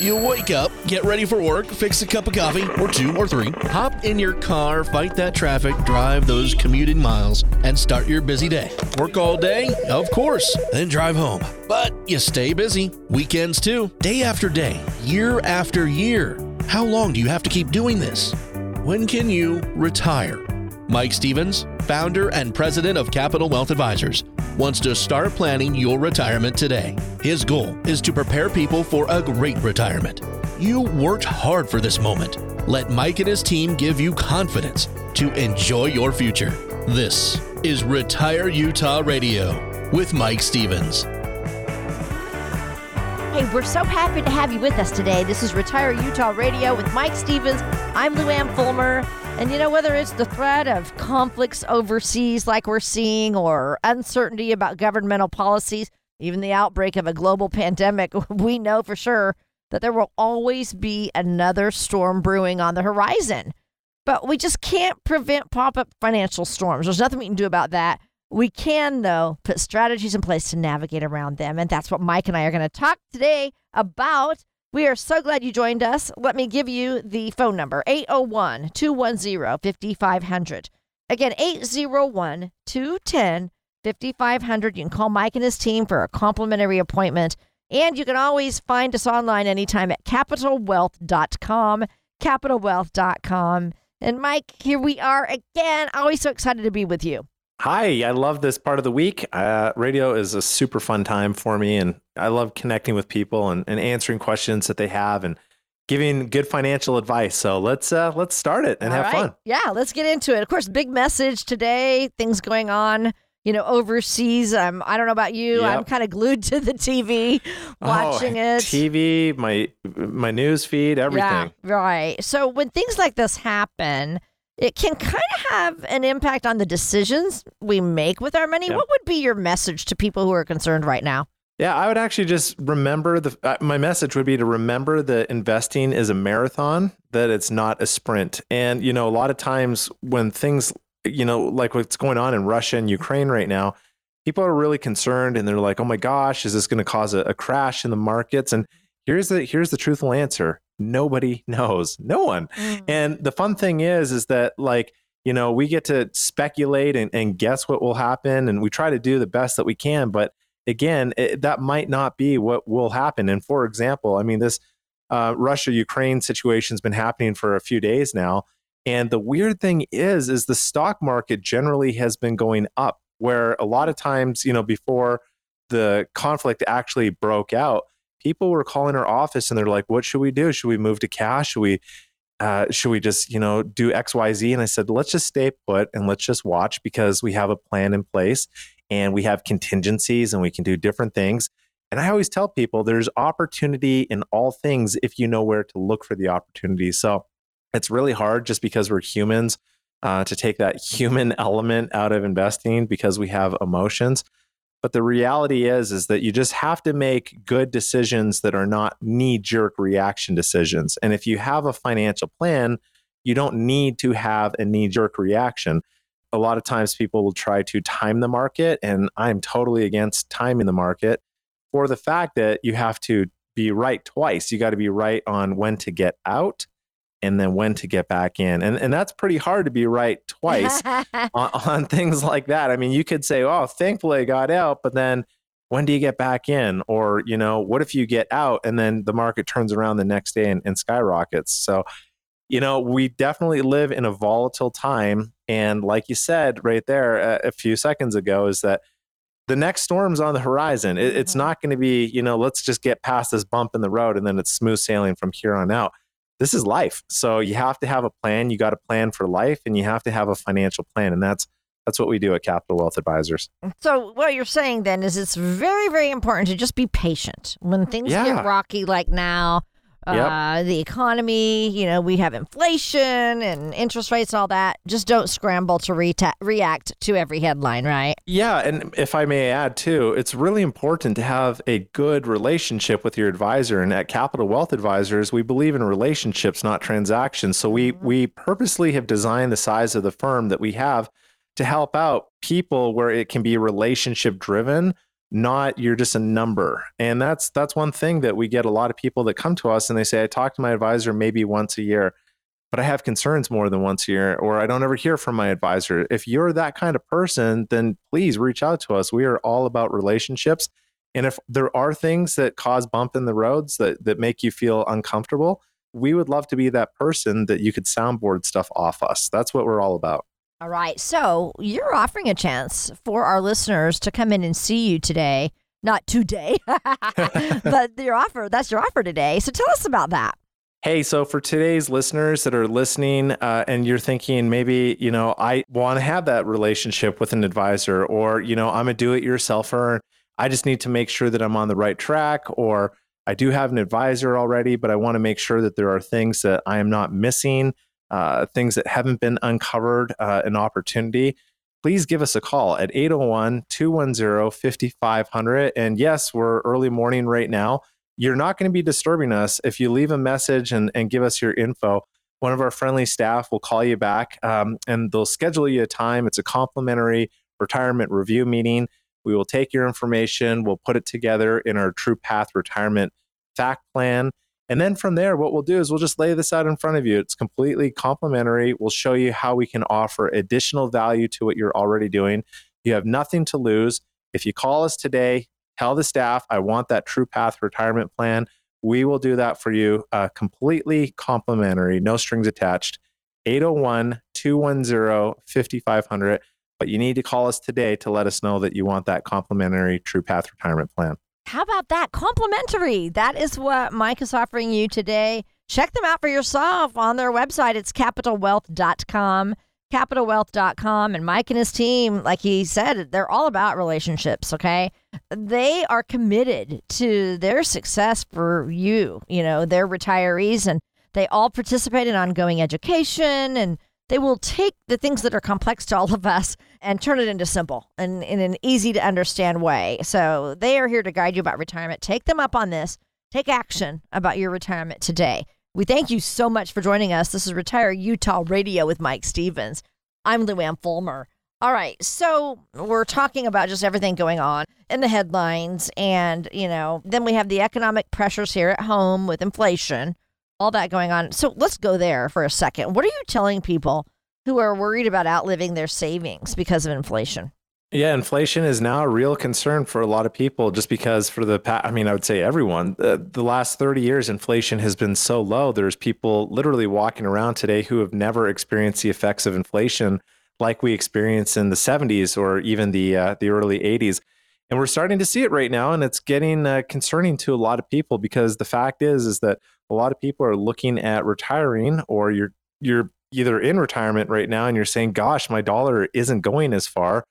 You wake up, get ready for work, fix a cup of coffee, or two or three, hop in your car, fight that traffic, drive those commuting miles, and start your busy day. Work all day? Of course, then drive home. But you stay busy. Weekends too, day after day, year after year. How long do you have to keep doing this? When can you retire? Mike Stevens, founder and president of Capital Wealth Advisors, wants to start planning your retirement today. His goal is to prepare people for a great retirement. You worked hard for this moment. Let Mike and his team give you confidence to enjoy your future. This is Retire Utah Radio with Mike Stevens. Hey, we're so happy to have you with us today. This is Retire Utah Radio with Mike Stevens. I'm Luann Fulmer. And you know, whether it's the threat of conflicts overseas like we're seeing, or uncertainty about governmental policies, even the outbreak of a global pandemic, we know for sure that there will always be another storm brewing on the horizon. But we just can't prevent pop up financial storms. There's nothing we can do about that. We can, though, put strategies in place to navigate around them. And that's what Mike and I are going to talk today about. We are so glad you joined us. Let me give you the phone number 801 210 5500. Again, 801 210 5500. You can call Mike and his team for a complimentary appointment. And you can always find us online anytime at capitalwealth.com. Capitalwealth.com. And Mike, here we are again. Always so excited to be with you. Hi, I love this part of the week. Uh, radio is a super fun time for me, and I love connecting with people and, and answering questions that they have and giving good financial advice. So let's uh, let's start it and All have right. fun. Yeah, let's get into it. Of course, big message today. Things going on, you know, overseas. Um, I don't know about you. Yep. I'm kind of glued to the TV, watching oh, it. TV, my my news feed, everything. Yeah, right. So when things like this happen, it can kind of have an impact on the decisions we make with our money. Yep. What would be your message to people who are concerned right now? Yeah, I would actually just remember the. Uh, my message would be to remember that investing is a marathon, that it's not a sprint. And you know, a lot of times when things, you know, like what's going on in Russia and Ukraine right now, people are really concerned, and they're like, "Oh my gosh, is this going to cause a, a crash in the markets?" And here's the here's the truthful answer: nobody knows, no one. And the fun thing is, is that like you know we get to speculate and, and guess what will happen, and we try to do the best that we can, but again, it, that might not be what will happen. And for example, I mean, this uh, Russia Ukraine situation has been happening for a few days now. And the weird thing is, is the stock market generally has been going up, where a lot of times, you know, before the conflict actually broke out, people were calling our office and they're like, "What should we do? Should we move to cash? Should we?" Uh, should we just you know do x y z and i said let's just stay put and let's just watch because we have a plan in place and we have contingencies and we can do different things. And I always tell people there's opportunity in all things if you know where to look for the opportunity. So it's really hard just because we're humans uh, to take that human element out of investing because we have emotions. But the reality is, is that you just have to make good decisions that are not knee jerk reaction decisions. And if you have a financial plan, you don't need to have a knee jerk reaction a lot of times people will try to time the market, and I'm totally against timing the market for the fact that you have to be right twice. You got to be right on when to get out and then when to get back in. And, and that's pretty hard to be right twice on, on things like that. I mean, you could say, oh, thankfully I got out, but then when do you get back in? Or, you know, what if you get out and then the market turns around the next day and, and skyrockets? So, you know, we definitely live in a volatile time. And like you said right there a, a few seconds ago, is that the next storm's on the horizon. It, it's Mhm. not going to be, you know, let's just get past this bump in the road and then it's smooth sailing from here on out. This is life. So you have to have a plan. You got a plan for life and you have to have a financial plan. And that's that's what we do at Capital Wealth Advisors. Mm, so what you're saying then is it's very, very important to just be patient when things Yeah. get rocky like now. Uh, the economy, you know, we have inflation and interest rates and all that. Just don't scramble to reta- react to every headline, right? Yeah, and if I may add too, it's really important to have a good relationship with your advisor. And at Capital Wealth Advisors, we believe in relationships, not transactions. So we we purposely have designed the size of the firm that we have to help out people where it can be relationship driven not you're just a number. And that's that's one thing that we get a lot of people that come to us and they say, I talk to my advisor maybe once a year, but I have concerns more than once a year, or I don't ever hear from my advisor. If you're that kind of person, then please reach out to us. We are all about relationships. And if there are things that cause bump in the roads that that make you feel uncomfortable, we would love to be that person that you could soundboard stuff off us. That's what we're all about. All right. So you're offering a chance for our listeners to come in and see you today. Not today, but your offer, that's your offer today. So tell us about that. Hey, so for today's listeners that are listening uh, and you're thinking maybe, you know, I want to have that relationship with an advisor, or, you know, I'm a do it yourselfer. I just need to make sure that I'm on the right track, or I do have an advisor already, but I want to make sure that there are things that I am not missing uh, things that haven't been uncovered, uh, an opportunity, please give us a call at 801 210 5500. And yes, we're early morning right now. You're not going to be disturbing us if you leave a message and, and give us your info. One of our friendly staff will call you back um, and they'll schedule you a time. It's a complimentary retirement review meeting. We will take your information, we'll put it together in our True Path Retirement Fact Plan. And then from there, what we'll do is we'll just lay this out in front of you. It's completely complimentary. We'll show you how we can offer additional value to what you're already doing. You have nothing to lose. If you call us today, tell the staff, I want that True Path retirement plan. We will do that for you uh, completely complimentary, no strings attached. 801 210 5500. But you need to call us today to let us know that you want that complimentary True Path retirement plan. How about that? Complimentary. That is what Mike is offering you today. Check them out for yourself on their website. It's capitalwealth.com. Capitalwealth.com. And Mike and his team, like he said, they're all about relationships, okay? They are committed to their success for you. You know, they're retirees and they all participate in ongoing education and they will take the things that are complex to all of us and turn it into simple and in an easy to understand way. So they are here to guide you about retirement. Take them up on this. Take action about your retirement today. We thank you so much for joining us. This is Retire Utah Radio with Mike Stevens. I'm Luann Fulmer. All right, so we're talking about just everything going on in the headlines, and you know, then we have the economic pressures here at home with inflation all that going on. So let's go there for a second. What are you telling people who are worried about outliving their savings because of inflation? Yeah, inflation is now a real concern for a lot of people just because for the past, I mean, I would say everyone, uh, the last 30 years, inflation has been so low. There's people literally walking around today who have never experienced the effects of inflation like we experienced in the 70s or even the, uh, the early 80s. And we're starting to see it right now. And it's getting uh, concerning to a lot of people because the fact is, is that a lot of people are looking at retiring or you're you're either in retirement right now and you're saying gosh my dollar isn't going as far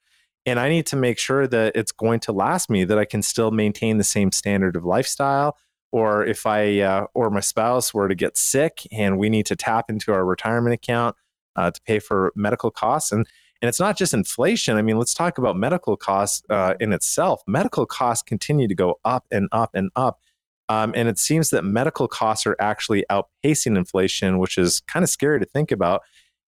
and i need to make sure that it's going to last me that i can still maintain the same standard of lifestyle or if i uh, or my spouse were to get sick and we need to tap into our retirement account uh, to pay for medical costs and and it's not just inflation. I mean let's talk about medical costs uh, in itself. Medical costs continue to go up and up and up um, and it seems that medical costs are actually outpacing inflation, which is kind of scary to think about.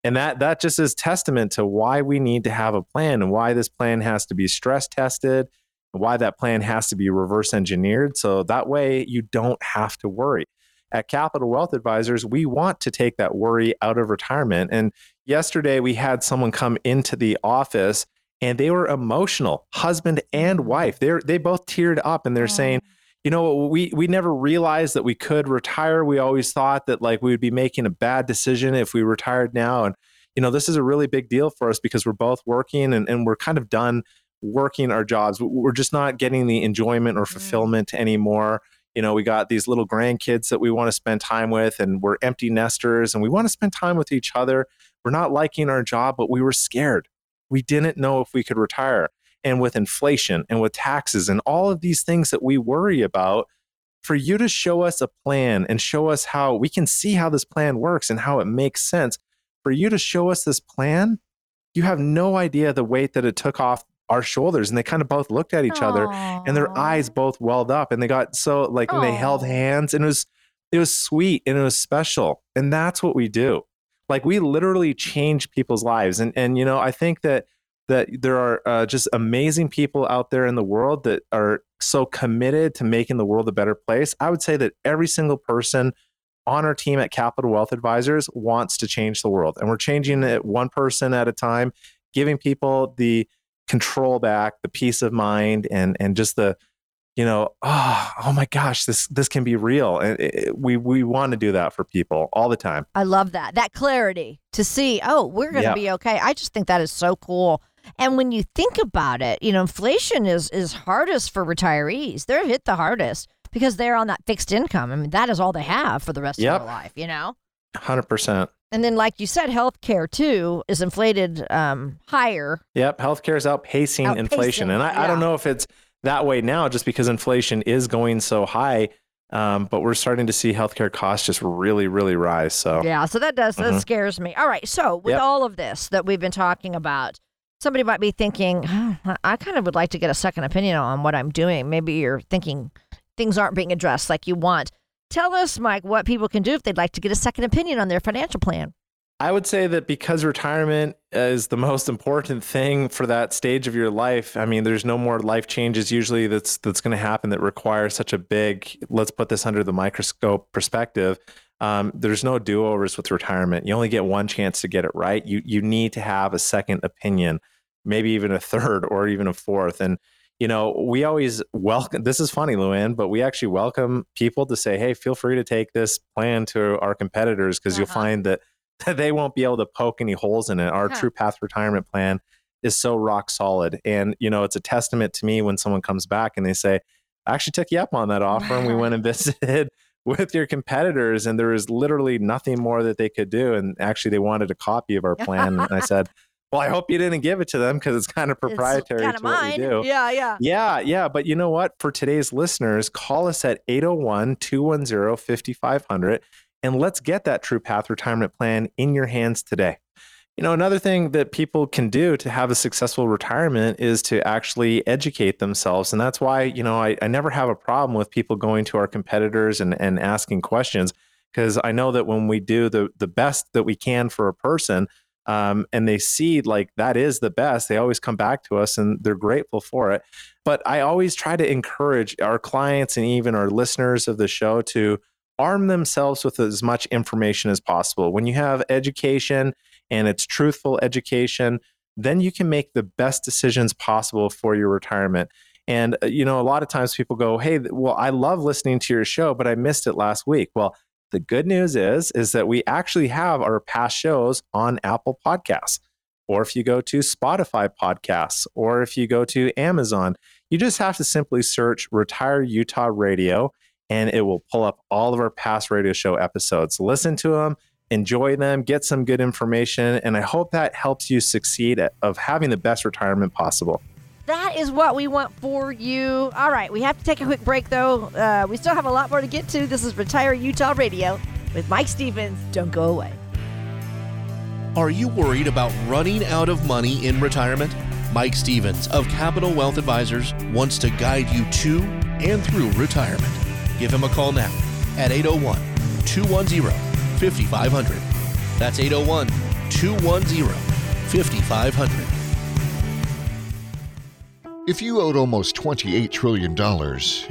And that that just is testament to why we need to have a plan and why this plan has to be stress tested, and why that plan has to be reverse engineered. So that way you don't have to worry. At Capital Wealth Advisors, we want to take that worry out of retirement. And yesterday we had someone come into the office and they were emotional, husband and wife. They're they both teared up and they're saying, you know, we we never realized that we could retire. We always thought that like we would be making a bad decision if we retired now. And you know, this is a really big deal for us because we're both working and, and we're kind of done working our jobs. We're just not getting the enjoyment or mm. fulfillment anymore. You know, we got these little grandkids that we want to spend time with, and we're empty nesters and we want to spend time with each other. We're not liking our job, but we were scared. We didn't know if we could retire and with inflation and with taxes and all of these things that we worry about, for you to show us a plan and show us how we can see how this plan works and how it makes sense, for you to show us this plan, you have no idea the weight that it took off our shoulders. And they kind of both looked at each Aww. other and their eyes both welled up and they got so like, and they held hands and it was, it was sweet and it was special. And that's what we do. Like we literally change people's lives. And, and, you know, I think that that there are uh, just amazing people out there in the world that are so committed to making the world a better place. I would say that every single person on our team at Capital Wealth Advisors wants to change the world. And we're changing it one person at a time, giving people the control back, the peace of mind, and and just the you know, oh, oh my gosh, this this can be real, and it, we we want to do that for people all the time. I love that that clarity to see. Oh, we're going to Yeah. be okay. I just think that is so cool. And when you think about it, you know, inflation is is hardest for retirees. They're hit the hardest because they're on that fixed income. I mean, that is all they have for the rest Yep. of their life. You know. Hundred percent. And then, like you said, healthcare too is inflated um, higher. Yep, healthcare is outpacing, inflation, and I, I don't know if it's that way now, just because inflation is going so high. Um, but we're starting to see healthcare costs just really, really rise. So Yeah, so that does that Mhm. scares me. All right, so with Yep. all of this that we've been talking about, somebody might be thinking, "Huh, I kind of would like to get a second opinion on what I'm doing. Maybe you're thinking things aren't being addressed like you want. Tell us, Mike, what people can do if they'd like to get a second opinion on their financial plan. I would say that because retirement is the most important thing for that stage of your life. I mean, there's no more life changes usually that's that's going to happen that require such a big. Let's put this under the microscope perspective. Um, there's no do overs with retirement. You only get one chance to get it right. You you need to have a second opinion, maybe even a third or even a fourth. And you know, we always welcome. This is funny, Luann, but we actually welcome people to say, "Hey, feel free to take this plan to our competitors because you'll Uh-huh. find that." they won't be able to poke any holes in it. Our Huh. True Path retirement plan is so rock solid. And, you know, it's a testament to me when someone comes back and they say, I actually took you up on that offer and we went and visited with your competitors and there was literally nothing more that they could do. And actually, they wanted a copy of our plan. and I said, Well, I hope you didn't give it to them because it's kind of proprietary kind to of what we do. Yeah, yeah. Yeah, yeah. But you know what? For today's listeners, call us at 801 210 5500 and let's get that True Path retirement plan in your hands today. You know, another thing that people can do to have a successful retirement is to actually educate themselves. And that's why, you know, I, I never have a problem with people going to our competitors and, and asking questions because I know that when we do the, the best that we can for a person, um, and they see like that is the best, they always come back to us and they're grateful for it. But I always try to encourage our clients and even our listeners of the show to arm themselves with as much information as possible. When you have education and it's truthful education, then you can make the best decisions possible for your retirement. And, uh, you know, a lot of times people go, Hey, well, I love listening to your show, but I missed it last week. Well, the good news is, is that we actually have our past shows on Apple Podcasts. Or if you go to Spotify podcasts, or if you go to Amazon, you just have to simply search Retire Utah Radio and it will pull up all of our past radio show episodes. Listen to them, enjoy them, get some good information, and I hope that helps you succeed at of having the best retirement possible. That is what we want for you. All right, we have to take a quick break though. Uh, we still have a lot more to get to. This is Retire Utah Radio with Mike Stevens. Don't go away. Are you worried about running out of money in retirement? Mike Stevens of Capital Wealth Advisors wants to guide you to and through retirement. Give him a call now at 801 210 5500. That's 801 210 5500. If you owed almost $28 trillion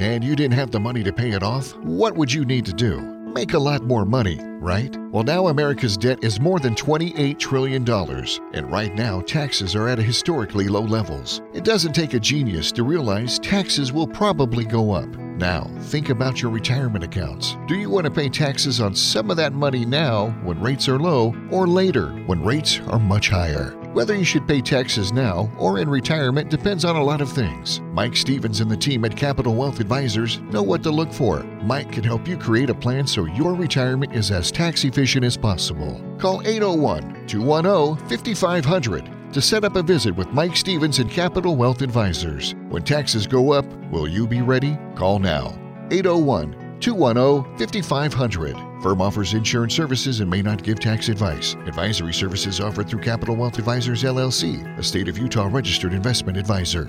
and you didn't have the money to pay it off, what would you need to do? Make a lot more money, right? Well, now America's debt is more than $28 trillion, and right now taxes are at historically low levels. It doesn't take a genius to realize taxes will probably go up. Now, think about your retirement accounts. Do you want to pay taxes on some of that money now when rates are low, or later when rates are much higher? Whether you should pay taxes now or in retirement depends on a lot of things. Mike Stevens and the team at Capital Wealth Advisors know what to look for. Mike can help you create a plan so your retirement is as tax efficient as possible. Call 801 210 5500 to set up a visit with Mike Stevens and Capital Wealth Advisors. When taxes go up, will you be ready? Call now. 801 210 5500. Firm offers insurance services and may not give tax advice. Advisory services offered through Capital Wealth Advisors LLC, a state of Utah registered investment advisor.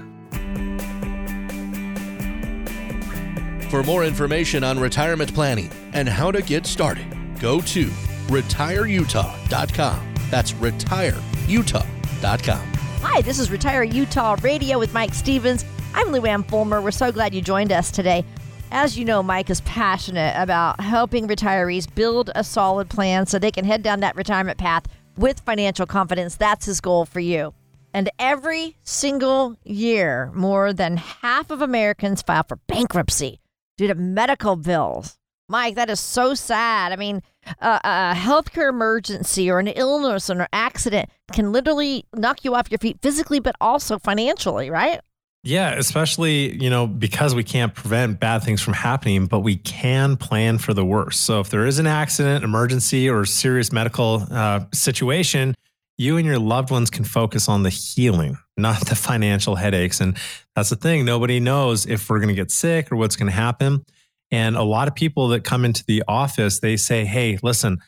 For more information on retirement planning and how to get started, go to retireutah.com. That's retireutah.com. Hi, this is Retire Utah Radio with Mike Stevens. I'm Luann Fulmer. We're so glad you joined us today. As you know, Mike is passionate about helping retirees build a solid plan so they can head down that retirement path with financial confidence. That's his goal for you. And every single year, more than half of Americans file for bankruptcy due to medical bills. Mike, that is so sad. I mean, uh, a healthcare emergency or an illness or an accident can literally knock you off your feet physically, but also financially, right? Yeah, especially, you know, because we can't prevent bad things from happening, but we can plan for the worst. So if there is an accident, emergency, or serious medical uh, situation, you and your loved ones can focus on the healing, not the financial headaches. And that's the thing. Nobody knows if we're going to get sick or what's going to happen. And a lot of people that come into the office, they say, Hey, listen,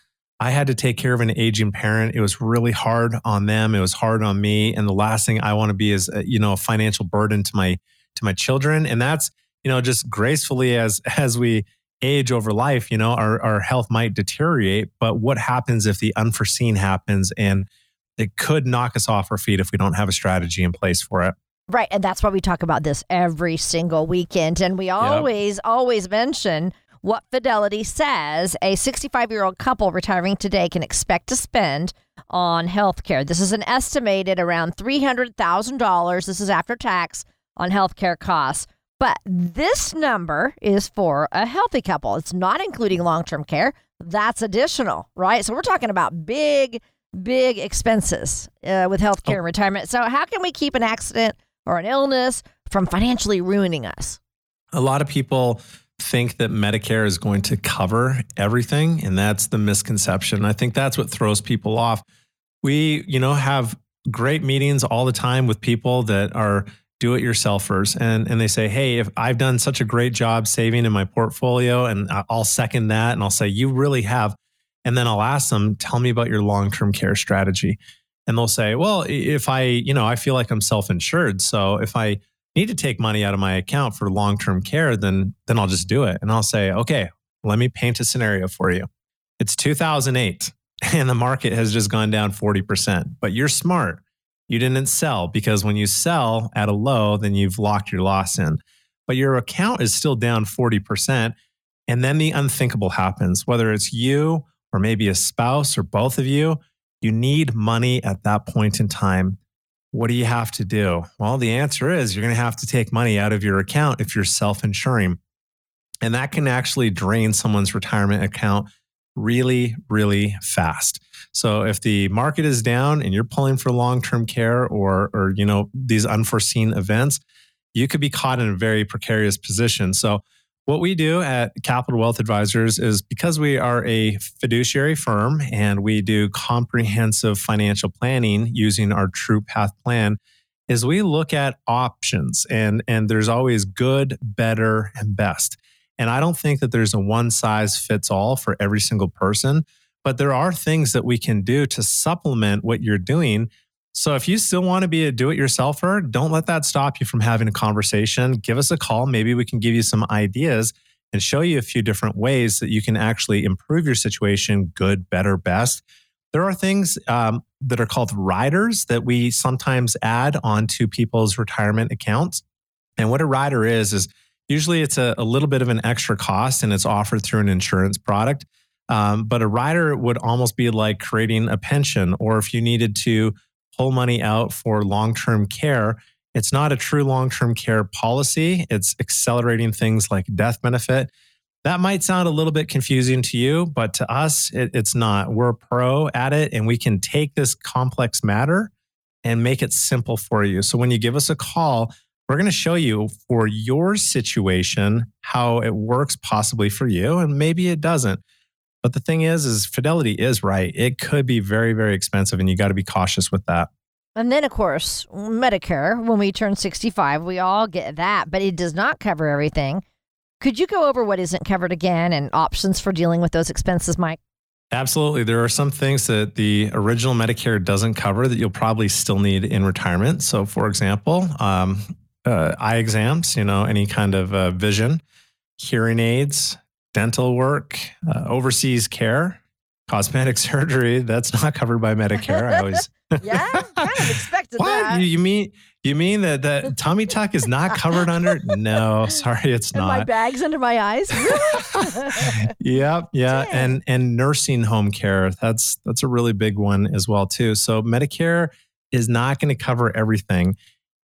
I had to take care of an aging parent. It was really hard on them. It was hard on me. And the last thing I want to be is, uh, you know, a financial burden to my to my children. And that's, you know, just gracefully as as we age over life, you know, our, our health might deteriorate. But what happens if the unforeseen happens and it could knock us off our feet if we don't have a strategy in place for it? Right. And that's why we talk about this every single weekend. And we always, yep. always mention what Fidelity says a 65 year old couple retiring today can expect to spend on health care. This is an estimated around $300,000. This is after tax on health care costs. But this number is for a healthy couple. It's not including long term care. That's additional, right? So we're talking about big, big expenses uh, with health care oh. and retirement. So, how can we keep an accident or an illness from financially ruining us? A lot of people think that Medicare is going to cover everything. And that's the misconception. I think that's what throws people off. We, you know, have great meetings all the time with people that are do it yourselfers and and they say hey if i've done such a great job saving in my portfolio and i'll second that and i'll say you really have and then i'll ask them tell me about your long-term care strategy and they'll say well if i you know i feel like i'm self-insured so if i need to take money out of my account for long-term care, then then I'll just do it. And I'll say, okay, let me paint a scenario for you. It's 2008 and the market has just gone down 40%, but you're smart. You didn't sell because when you sell at a low, then you've locked your loss in. But your account is still down 40%. And then the unthinkable happens, whether it's you or maybe a spouse or both of you, you need money at that point in time what do you have to do? Well, the answer is you're going to have to take money out of your account if you're self insuring. And that can actually drain someone's retirement account really, really fast. So if the market is down and you're pulling for long-term care or or you know these unforeseen events, you could be caught in a very precarious position. So what we do at Capital Wealth Advisors is because we are a fiduciary firm and we do comprehensive financial planning using our True Path plan is we look at options and and there's always good, better and best. And I don't think that there's a one size fits all for every single person, but there are things that we can do to supplement what you're doing so if you still want to be a do it yourselfer, don't let that stop you from having a conversation. Give us a call. Maybe we can give you some ideas and show you a few different ways that you can actually improve your situation good, better, best. There are things um, that are called riders that we sometimes add onto people's retirement accounts. And what a rider is, is usually it's a, a little bit of an extra cost and it's offered through an insurance product. Um, but a rider would almost be like creating a pension, or if you needed to pull money out for long term care. It's not a true long term care policy, it's accelerating things like death benefit. That might sound a little bit confusing to you, but to us, it, it's not. We're pro at it, and we can take this complex matter and make it simple for you. So when you give us a call, we're going to show you for your situation how it works possibly for you, and maybe it doesn't. But the thing is, is Fidelity is right. It could be very, very expensive, and you got to be cautious with that. And then, of course, Medicare, when we turn 65, we all get that, but it does not cover everything. Could you go over what isn't covered again and options for dealing with those expenses, Mike? Absolutely. There are some things that the original Medicare doesn't cover that you'll probably still need in retirement. So, for example, um, uh, eye exams, you know, any kind of uh, vision, hearing aids, dental work, uh, overseas care, cosmetic surgery that's not covered by Medicare. I always yeah, kind of expected what that. you, you mean you mean that that tummy tuck is not covered under? No, sorry, it's and my bags under my eyes. Yep, yeah, Dang. and and nursing home care that's that's a really big one as well too. So Medicare is not going to cover everything.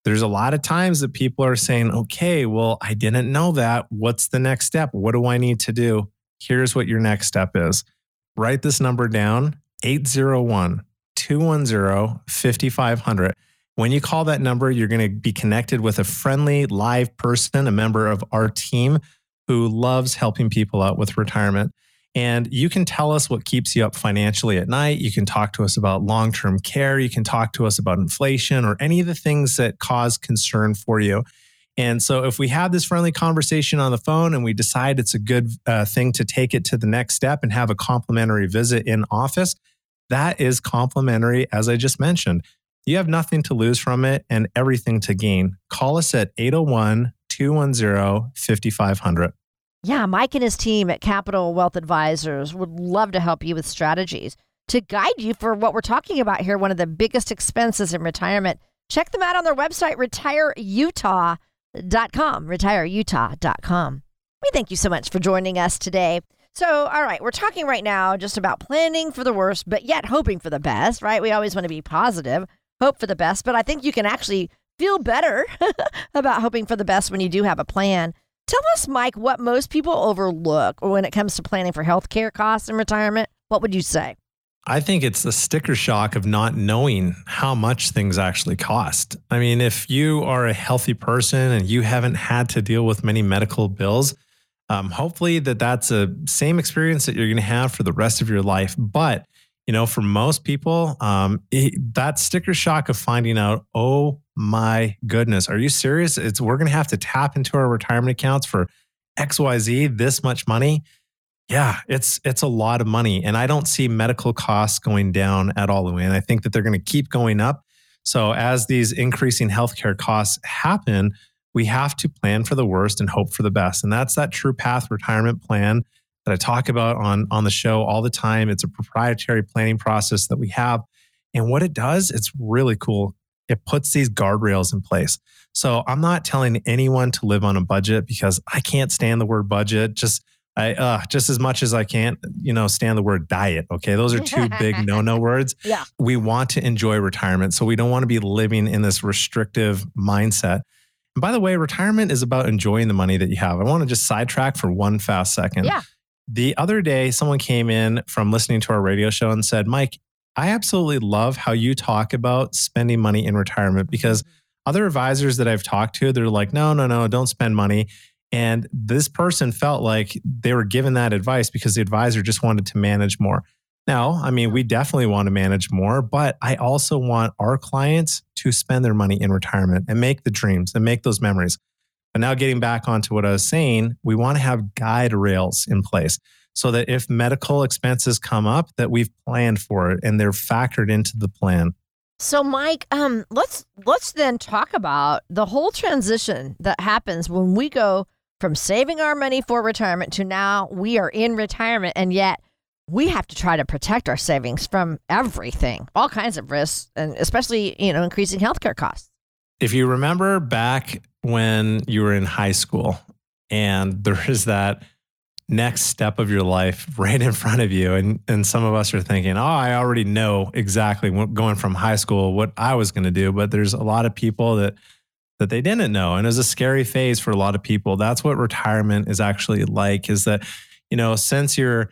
There's a lot of times that people are saying, "Okay, well, I didn't know that. What's the next step? What do I need to do?" Here's what your next step is. Write this number down, 801 210 5500. When you call that number, you're going to be connected with a friendly live person, a member of our team who loves helping people out with retirement. And you can tell us what keeps you up financially at night. You can talk to us about long term care. You can talk to us about inflation or any of the things that cause concern for you. And so, if we have this friendly conversation on the phone and we decide it's a good uh, thing to take it to the next step and have a complimentary visit in office, that is complimentary, as I just mentioned. You have nothing to lose from it and everything to gain. Call us at 801 210 5500. Yeah, Mike and his team at Capital Wealth Advisors would love to help you with strategies to guide you for what we're talking about here, one of the biggest expenses in retirement. Check them out on their website, retireutah.com. Retireutah.com. We thank you so much for joining us today. So, all right, we're talking right now just about planning for the worst, but yet hoping for the best, right? We always want to be positive, hope for the best, but I think you can actually feel better about hoping for the best when you do have a plan. Tell us, Mike, what most people overlook when it comes to planning for healthcare costs in retirement. What would you say? I think it's the sticker shock of not knowing how much things actually cost. I mean, if you are a healthy person and you haven't had to deal with many medical bills, um, hopefully that that's a same experience that you're going to have for the rest of your life. But you know, for most people, um, it, that sticker shock of finding out, oh my goodness, are you serious? It's we're going to have to tap into our retirement accounts for X Y Z this much money yeah, it's it's a lot of money, and I don't see medical costs going down at all, Louie. And I think that they're going to keep going up. So as these increasing healthcare costs happen, we have to plan for the worst and hope for the best. And that's that True Path retirement plan that I talk about on on the show all the time. It's a proprietary planning process that we have, and what it does, it's really cool. It puts these guardrails in place. So I'm not telling anyone to live on a budget because I can't stand the word budget. Just I uh, just as much as I can't, you know, stand the word diet. Okay, those are two big no-no words. Yeah. We want to enjoy retirement, so we don't want to be living in this restrictive mindset. And by the way, retirement is about enjoying the money that you have. I want to just sidetrack for one fast second. Yeah. The other day, someone came in from listening to our radio show and said, "Mike, I absolutely love how you talk about spending money in retirement because." Mm-hmm. Other advisors that I've talked to, they're like, no, no, no, don't spend money. And this person felt like they were given that advice because the advisor just wanted to manage more. Now, I mean, we definitely want to manage more, but I also want our clients to spend their money in retirement and make the dreams and make those memories. But now, getting back onto what I was saying, we want to have guide rails in place so that if medical expenses come up, that we've planned for it and they're factored into the plan. So, Mike, um, let's let's then talk about the whole transition that happens when we go from saving our money for retirement to now we are in retirement, and yet we have to try to protect our savings from everything, all kinds of risks, and especially you know increasing healthcare costs. If you remember back when you were in high school and there is that next step of your life right in front of you and and some of us are thinking oh i already know exactly what, going from high school what i was going to do but there's a lot of people that that they didn't know and it was a scary phase for a lot of people. That's what retirement is actually like is that you know since you're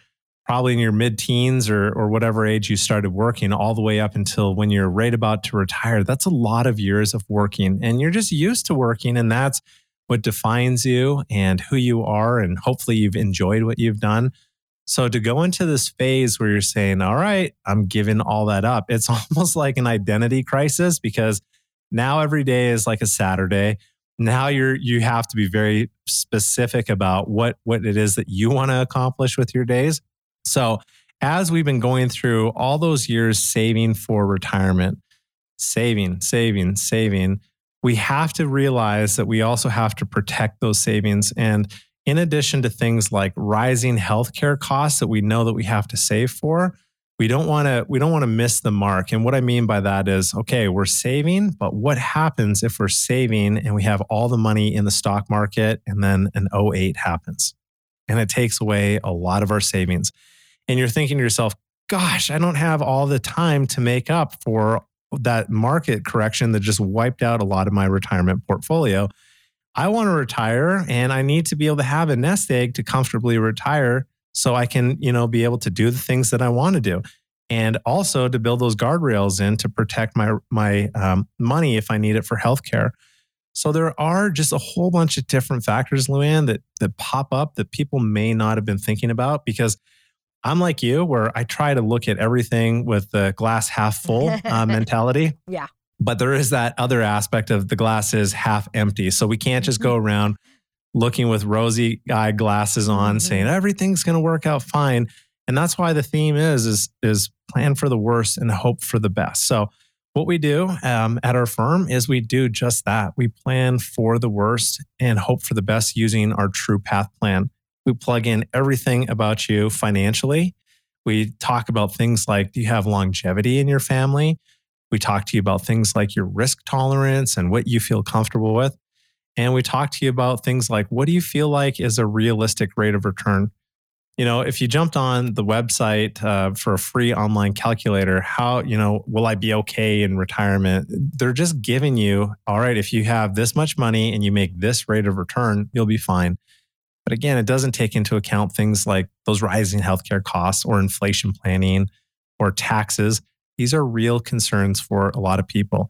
probably in your mid-teens or or whatever age you started working all the way up until when you're right about to retire that's a lot of years of working and you're just used to working and that's what defines you and who you are. And hopefully you've enjoyed what you've done. So to go into this phase where you're saying, all right, I'm giving all that up, it's almost like an identity crisis because now every day is like a Saturday. Now you're you have to be very specific about what what it is that you want to accomplish with your days. So as we've been going through all those years saving for retirement, saving, saving, saving, we have to realize that we also have to protect those savings. And in addition to things like rising healthcare costs that we know that we have to save for, we don't want to we don't want to miss the mark. And what I mean by that is, okay, we're saving, but what happens if we're saving and we have all the money in the stock market and then an 08 happens? And it takes away a lot of our savings. And you're thinking to yourself, gosh, I don't have all the time to make up for that market correction that just wiped out a lot of my retirement portfolio. I want to retire and I need to be able to have a nest egg to comfortably retire so I can, you know, be able to do the things that I want to do. And also to build those guardrails in to protect my my um, money if I need it for healthcare. So there are just a whole bunch of different factors, Luann, that that pop up that people may not have been thinking about because I'm like you, where I try to look at everything with the glass half full uh, mentality. Yeah. But there is that other aspect of the glass is half empty. So we can't just go Mm-hmm. around looking with rosy eye glasses on Mhm. saying everything's going to work out fine. And that's why the theme is is is plan for the worst and hope for the best. So what we do um, at our firm is we do just that. We plan for the worst and hope for the best using our True Path plan. We plug in everything about you financially. We talk about things like do you have longevity in your family? We talk to you about things like your risk tolerance and what you feel comfortable with. And we talk to you about things like what do you feel like is a realistic rate of return? You know, if you jumped on the website uh, for a free online calculator, how, you know, will I be okay in retirement? They're just giving you, all right, if you have this much money and you make this rate of return, you'll be fine. But again, it doesn't take into account things like those rising healthcare costs or inflation planning or taxes. These are real concerns for a lot of people.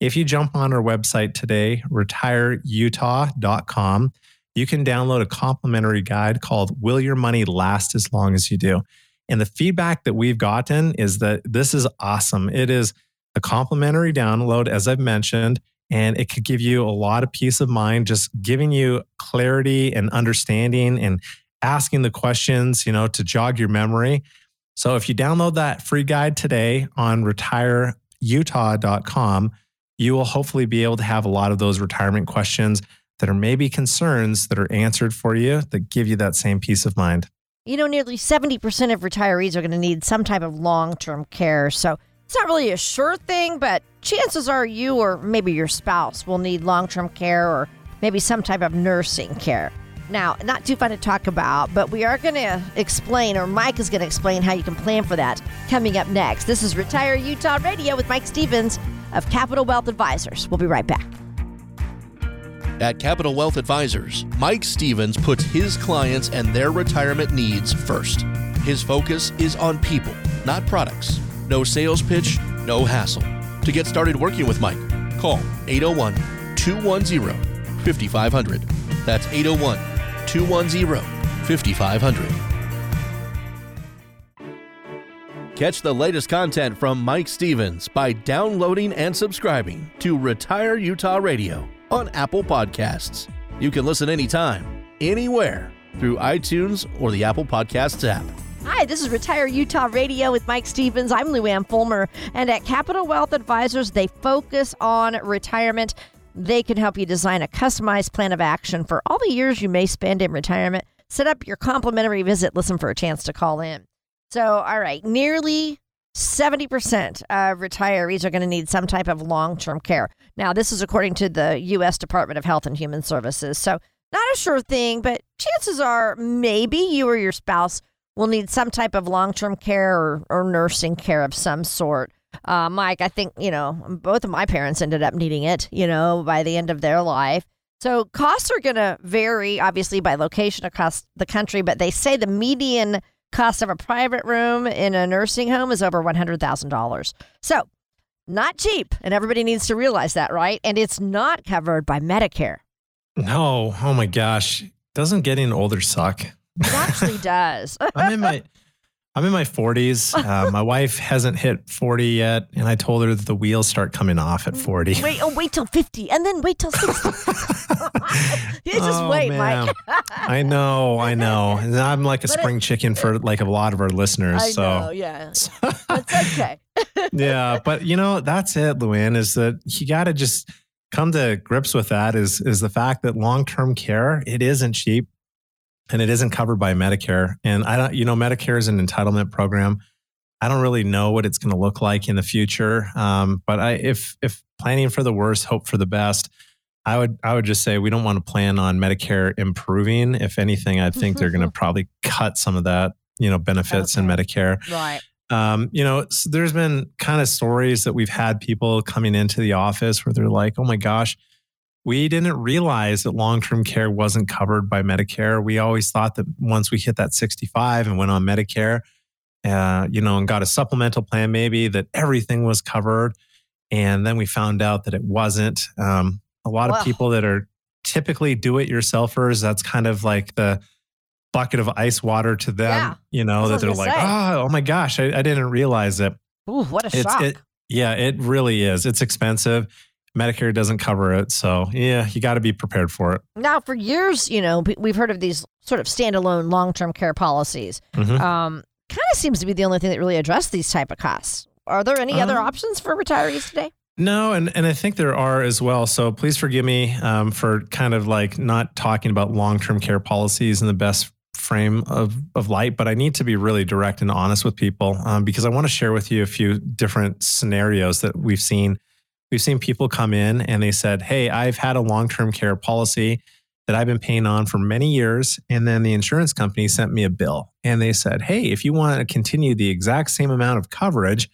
If you jump on our website today, retireutah.com, you can download a complimentary guide called Will Your Money Last as Long as You Do? And the feedback that we've gotten is that this is awesome. It is a complimentary download, as I've mentioned, and it could give you a lot of peace of mind, just giving you clarity and understanding and asking the questions, you know, to jog your memory. So if you download that free guide today on retireutah.com, you will hopefully be able to have a lot of those retirement questions that are maybe concerns that are answered for you that give you that same peace of mind. You know, nearly 70% of retirees are going to need some type of long term care. So it's not really a sure thing, but chances are you or maybe your spouse will need long term care or maybe some type of nursing care. Now, not too fun to talk about, but we are going to explain, or Mike is going to explain how you can plan for that coming up next. This is Retire Utah Radio with Mike Stevens of Capital Wealth Advisors. We'll be right back. At Capital Wealth Advisors, Mike Stevens puts his clients and their retirement needs first. His focus is on people, not products. No sales pitch, no hassle. To get started working with Mike, call 801 210 5500. That's 801 210 5500. Catch the latest content from Mike Stevens by downloading and subscribing to Retire Utah Radio on Apple Podcasts. You can listen anytime, anywhere through iTunes or the Apple Podcasts app. Hi, this is Retire Utah Radio with Mike Stevens. I'm Luann Fulmer, and at Capital Wealth Advisors, they focus on retirement. They can help you design a customized plan of action for all the years you may spend in retirement. Set up your complimentary visit. Listen for a chance to call in. So, all right, nearly 70% of retirees are going to need some type of long term care. Now, this is according to the U.S. Department of Health and Human Services. So, not a sure thing, but chances are maybe you or your spouse will need some type of long term care or, or nursing care of some sort. Uh, Mike, I think, you know, both of my parents ended up needing it, you know, by the end of their life. So costs are going to vary, obviously, by location across the country, but they say the median cost of a private room in a nursing home is over $100,000. So not cheap. And everybody needs to realize that, right? And it's not covered by Medicare. No, oh my gosh. Doesn't getting older suck? It actually does. I'm in my I'm in my 40s. Uh, my wife hasn't hit 40 yet, and I told her that the wheels start coming off at 40. Wait, oh, wait till 50 and then wait till 60. you just Oh, wait, man. Mike. I know, I know. And I'm like a But it- spring chicken for like a lot of our listeners. I so know, yeah. That's okay. yeah, but you know, that's it, Luann, is that you got to just come to grips with that is is the fact that long-term care, it isn't cheap. And it isn't covered by Medicare. And I don't, you know, Medicare is an entitlement program. I don't really know what it's going to look like in the future. Um, but I, if if planning for the worst, hope for the best, I would I would just say we don't want to plan on Medicare improving. If anything, I think they're going to probably cut some of that, you know, benefits in Medicare. Right. Um, you know, s there's been kind of stories that we've had people coming into the office where they're like, "Oh my gosh, we didn't realize that long-term care wasn't covered by Medicare. We always thought that once we hit that 65 and went on Medicare, uh, you know, and got a supplemental plan, maybe that everything was covered, and then we found out that it wasn't. Um, a lot Wow. of people that are typically do-it-yourselfers, that's kind of like the bucket of ice water to them. Yeah. You know that they're like, oh, oh my gosh, I, I didn't realize it. Ooh, what a It's shock. it, yeah, it really is. It's expensive. Medicare doesn't cover it, so yeah, you got to be prepared for it. Now, for years, you know, we- we've heard of these sort of standalone long-term care policies. Mhm. Um, kind of seems to be the only thing that really address these type of costs. Are there any other Um, options for retirees today? No, and and I think there are as well. So please forgive me um, for kind of like not talking about long term care policies in the best frame of of light, but I need to be really direct and honest with people um, because I want to share with you a few different scenarios that we've seen. We've seen people come in and they said, "Hey, I've had a long term care policy." That I've been paying on for many years. And then the insurance company sent me a bill and they said, Hey, if you want to continue the exact same amount of coverage,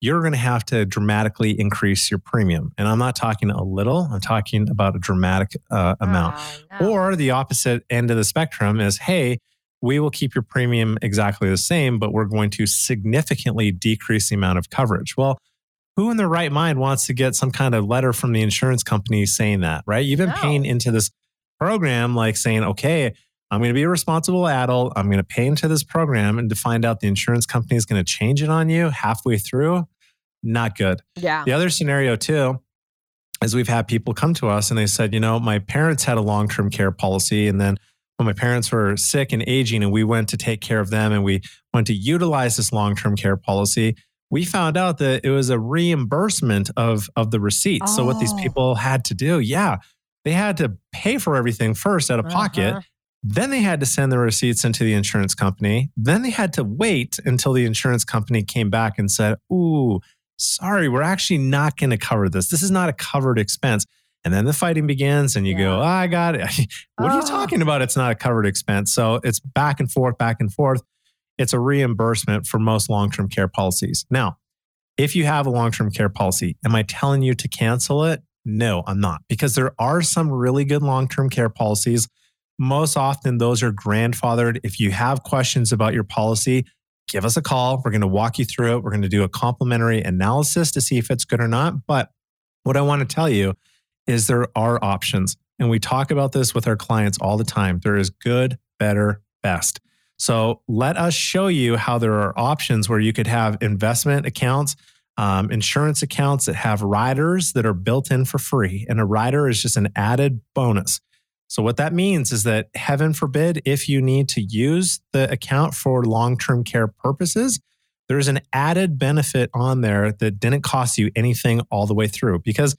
you're going to have to dramatically increase your premium. And I'm not talking a little, I'm talking about a dramatic uh, amount. Oh, no. Or the opposite end of the spectrum is hey, we will keep your premium exactly the same, but we're going to significantly decrease the amount of coverage. Well, who in their right mind wants to get some kind of letter from the insurance company saying that, right? You've been No. paying into this program, like saying, okay, I'm going to be a responsible adult. I'm going to pay into this program and to find out the insurance company is going to change it on you halfway through. Not good. yeah. The other scenario too is we've had people come to us and they said, you know, my parents had a long-term care policy and then when my parents were sick and aging and we went to take care of them and we went to utilize this long-term care policy, we found out that it was a reimbursement of of the receipts. So what these Oh. people had to do, yeah, they had to pay for everything first out of pocket. Uh-huh. Then they had to send the receipts into the insurance company. Then they had to wait until the insurance company came back and said, Ooh, sorry, we're actually not going to cover this. This is not a covered expense. And then the fighting begins, and you go, oh, I got it. what are you Oh. talking about? It's not a covered expense. So it's back and forth, back and forth. It's a reimbursement for most long term care policies. Now, if you have a long term care policy, am I telling you to cancel it? No, I'm not, because there are some really good long term care policies. Most often, those are grandfathered. If you have questions about your policy, give us a call. We're going to walk you through it. We're going to do a complimentary analysis to see if it's good or not. But what I want to tell you is there are options. And we talk about this with our clients all the time. There is good, better, best. So let us show you how there are options where you could have investment accounts, um, insurance accounts that have riders that are built in for free. And a rider is just an added bonus. So, what that means is that, heaven forbid, if you need to use the account for long term care purposes, there's an added benefit on there that didn't cost you anything all the way through. Because,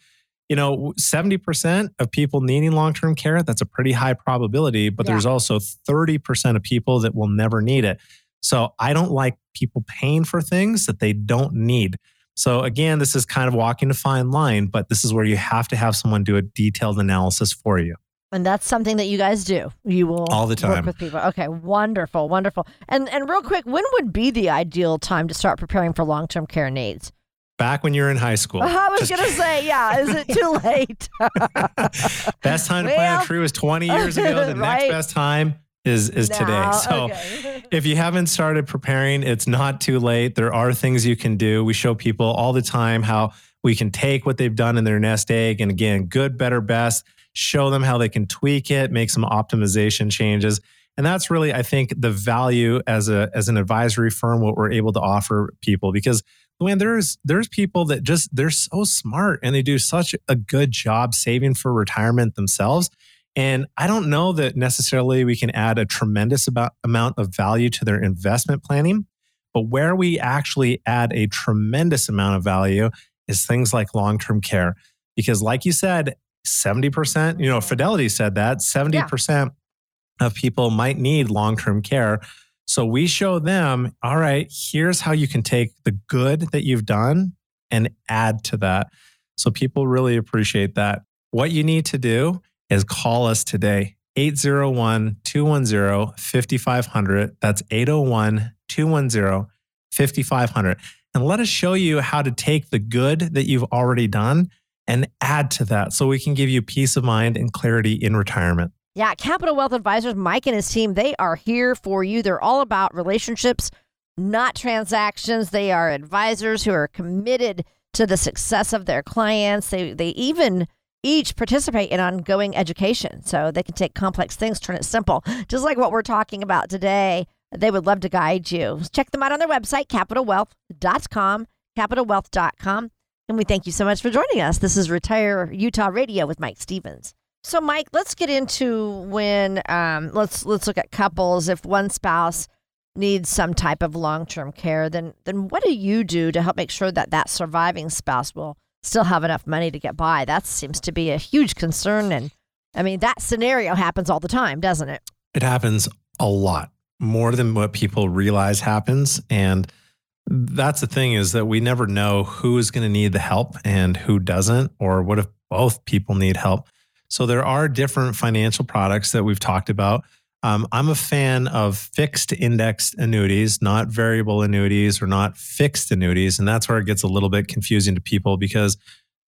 you know, 70% of people needing long term care, that's a pretty high probability, but Yeah. there's also 30% of people that will never need it. So, I don't like people paying for things that they don't need. So, again, this is kind of walking a fine line, but this is where you have to have someone do a detailed analysis for you. And that's something that you guys do. You will All the time work with people. Okay, wonderful, wonderful. And and real quick, when would be the ideal time to start preparing for long term care needs? Back when you're in high school. I was gonna say, yeah. Is it too late? Best time to plant a tree was 20 years ago. The right. next best time is is today. So okay. if you haven't started preparing, it's not too late. There are things you can do. We show people all the time how we can take what they've done in their nest egg and again, good, better, best, show them how they can tweak it, make some optimization changes. And that's really, I think, the value as a as an advisory firm, what we're able to offer people. Because Luann, there's there's people that just they're so smart and they do such a good job saving for retirement themselves. And I don't know that necessarily we can add a tremendous about, amount of value to their investment planning, but where we actually add a tremendous amount of value is things like long term care. Because, like you said, 70%, you know, Fidelity said that 70% of people might need long term care. So we show them, all right, here's how you can take the good that you've done and add to that. So people really appreciate that. What you need to do is call us today, 801 210 5500. That's 801 210 5500. And let us show you how to take the good that you've already done and add to that so we can give you peace of mind and clarity in retirement. Yeah, Capital Wealth Advisors, Mike and his team, they are here for you. They're all about relationships, not transactions. They are advisors who are committed to the success of their clients. They they even each participate in ongoing education so they can take complex things, turn it simple. Just like what we're talking about today. They would love to guide you. Check them out on their website, capitalwealth.com, capitalwealth.com. And we thank you so much for joining us. This is Retire Utah Radio with Mike Stevens. So, Mike, let's get into when um, let's let's look at couples. If one spouse needs some type of long term care, then then what do you do to help make sure that that surviving spouse will still have enough money to get by? That seems to be a huge concern, and I mean that scenario happens all the time, doesn't it? It happens a lot more than what people realize happens, and that's the thing is that we never know who is going to need the help and who doesn't, or what if both people need help. So there are different financial products that we've talked about. Um, I'm a fan of fixed indexed annuities, not variable annuities or not fixed annuities. And that's where it gets a little bit confusing to people because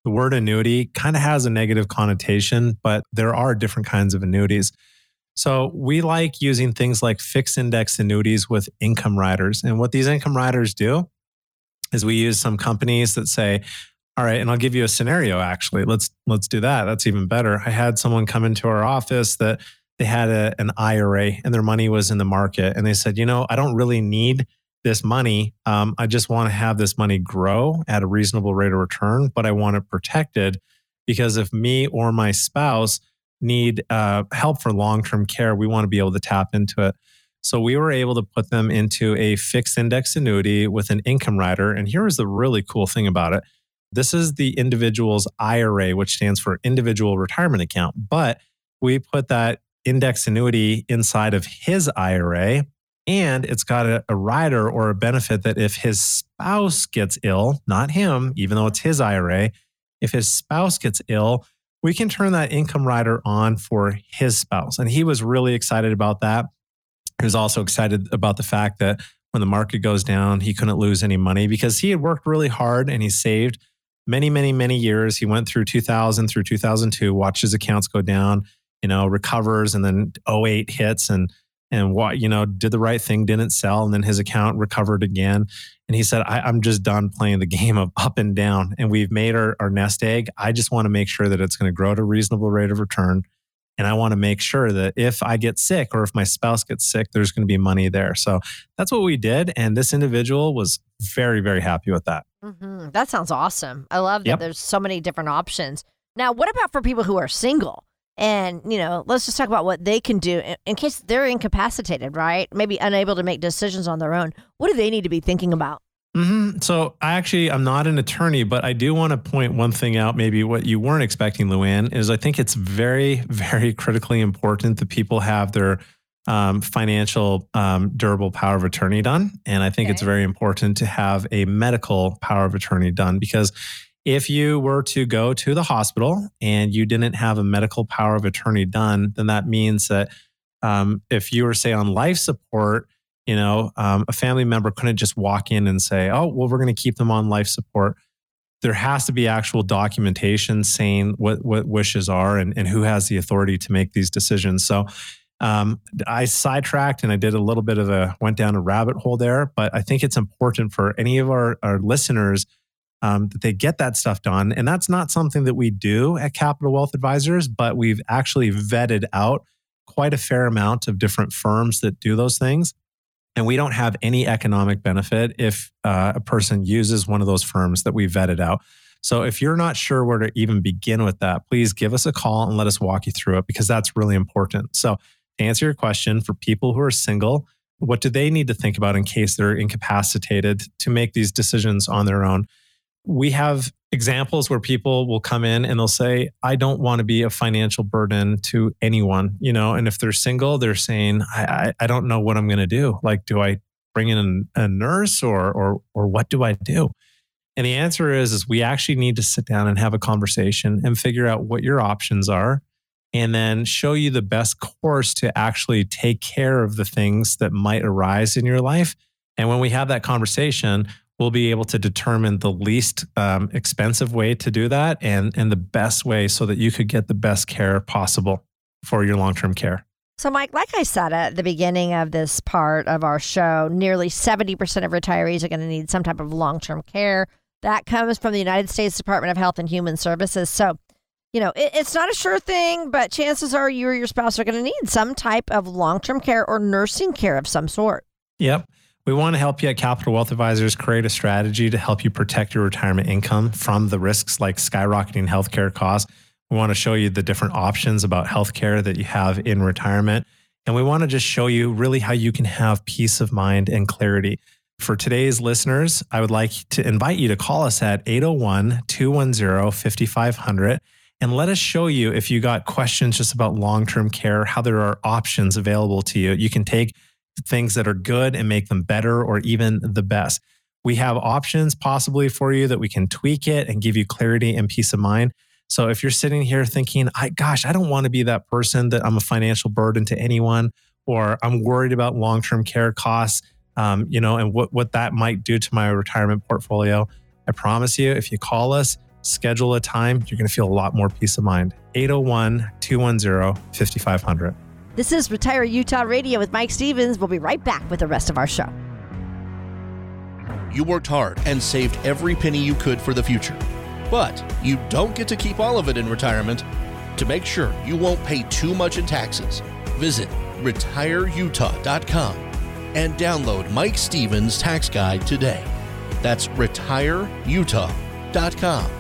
the word annuity kind of has a negative connotation, but there are different kinds of annuities. So we like using things like fixed index annuities with income riders. And what these income riders do is we use some companies that say, all right, and I'll give you a scenario actually. Let's let's do that. That's even better. I had someone come into our office that they had a, an IRA and their money was in the market and they said, "You know, I don't really need this money. Um, I just want to have this money grow at a reasonable rate of return, but I want it protected because if me or my spouse need uh, help for long term care, we want to be able to tap into it. So we were able to put them into a fixed index annuity with an income rider. And here is the really cool thing about it this is the individual's IRA, which stands for individual retirement account. But we put that index annuity inside of his IRA, and it's got a, a, rider or a benefit that if his spouse gets ill, not him, even though it's his IRA, if his spouse gets ill, we can turn that income rider on for his spouse. And he was really excited about that. He was also excited about the fact that when the market goes down, he couldn't lose any money because he had worked really hard and he saved many, many, many years. He went through 2000 through 2002, watched his accounts go down, you know, recovers, and then 08 hits and and what you know did the right thing, didn't sell, and then his account recovered again. And he said, I, am just done playing the game of up and down, and we've made our, our nest egg. I just want to make sure that it's going to grow at a reasonable rate of return. And I want to make sure that if I get sick or if my spouse gets sick, there's going to be money there. So that's what we did. And this individual was very, very happy with that. Mm-hmm. That sounds awesome. I love that yep. there's so many different options. Now, what about for people who are single? And, you know, let's just talk about what they can do in, in case they're incapacitated, right? Maybe unable to make decisions on their own. What do they need to be thinking about? Mm-hmm. So I actually I'm not an attorney, but I do want to point one thing out. Maybe what you weren't expecting, Luann, is I think it's very, very critically important that people have their um, financial um, durable power of attorney done, and I think okay. it's very important to have a medical power of attorney done because if you were to go to the hospital and you didn't have a medical power of attorney done, then that means that um, if you were say on life support you know, um, a family member couldn't just walk in and say, "Oh, well, we're going to keep them on life support." There has to be actual documentation saying what what wishes are and, and who has the authority to make these decisions. So, um, I sidetracked and I did a little bit of a went down a rabbit hole there, but I think it's important for any of our, our listeners um, that they get that stuff done. And that's not something that we do at Capital Wealth Advisors, but we've actually vetted out quite a fair amount of different firms that do those things. And we don't have any economic benefit if uh, a person uses one of those firms that we vetted out. So if you're not sure where to even begin with that, please give us a call and let us walk you through it because that's really important. So to answer your question, for people who are single, what do they need to think about in case they're incapacitated to make these decisions on their own? We have examples where people will come in and they'll say, I don't want to be a financial burden to anyone, you know, and if they're single, they're saying, I, I, I don't know what I'm going to do. Like, do I bring in a nurse or, or, or what do I do? And the answer is, is we actually need to sit down and have a conversation and figure out what your options are and then show you the best course to actually take care of the things that might arise in your life. And when we have that conversation, we'll be able to determine the least um, expensive way to do that and, and the best way so that you could get the best care possible for your long term care. So, Mike, like I said at the beginning of this part of our show, nearly 70% of retirees are going to need some type of long term care. That comes from the United States Department of Health and Human Services. So, you know, it, it's not a sure thing, but chances are you or your spouse are going to need some type of long term care or nursing care of some sort. Yep. We want to help you at Capital Wealth Advisors create a strategy to help you protect your retirement income from the risks like skyrocketing healthcare costs. We want to show you the different options about healthcare that you have in retirement. And we want to just show you really how you can have peace of mind and clarity. For today's listeners, I would like to invite you to call us at 801 210 5500 and let us show you if you got questions just about long term care, how there are options available to you. You can take things that are good and make them better or even the best. We have options possibly for you that we can tweak it and give you clarity and peace of mind. So if you're sitting here thinking, I gosh, I don't want to be that person that I'm a financial burden to anyone, or I'm worried about long-term care costs, um, you know, and what, what that might do to my retirement portfolio. I promise you, if you call us, schedule a time, you're going to feel a lot more peace of mind. 801 210 5500. This is Retire Utah Radio with Mike Stevens. We'll be right back with the rest of our show. You worked hard and saved every penny you could for the future. But you don't get to keep all of it in retirement. To make sure you won't pay too much in taxes, visit retireutah.com and download Mike Stevens' tax guide today. That's retireutah.com.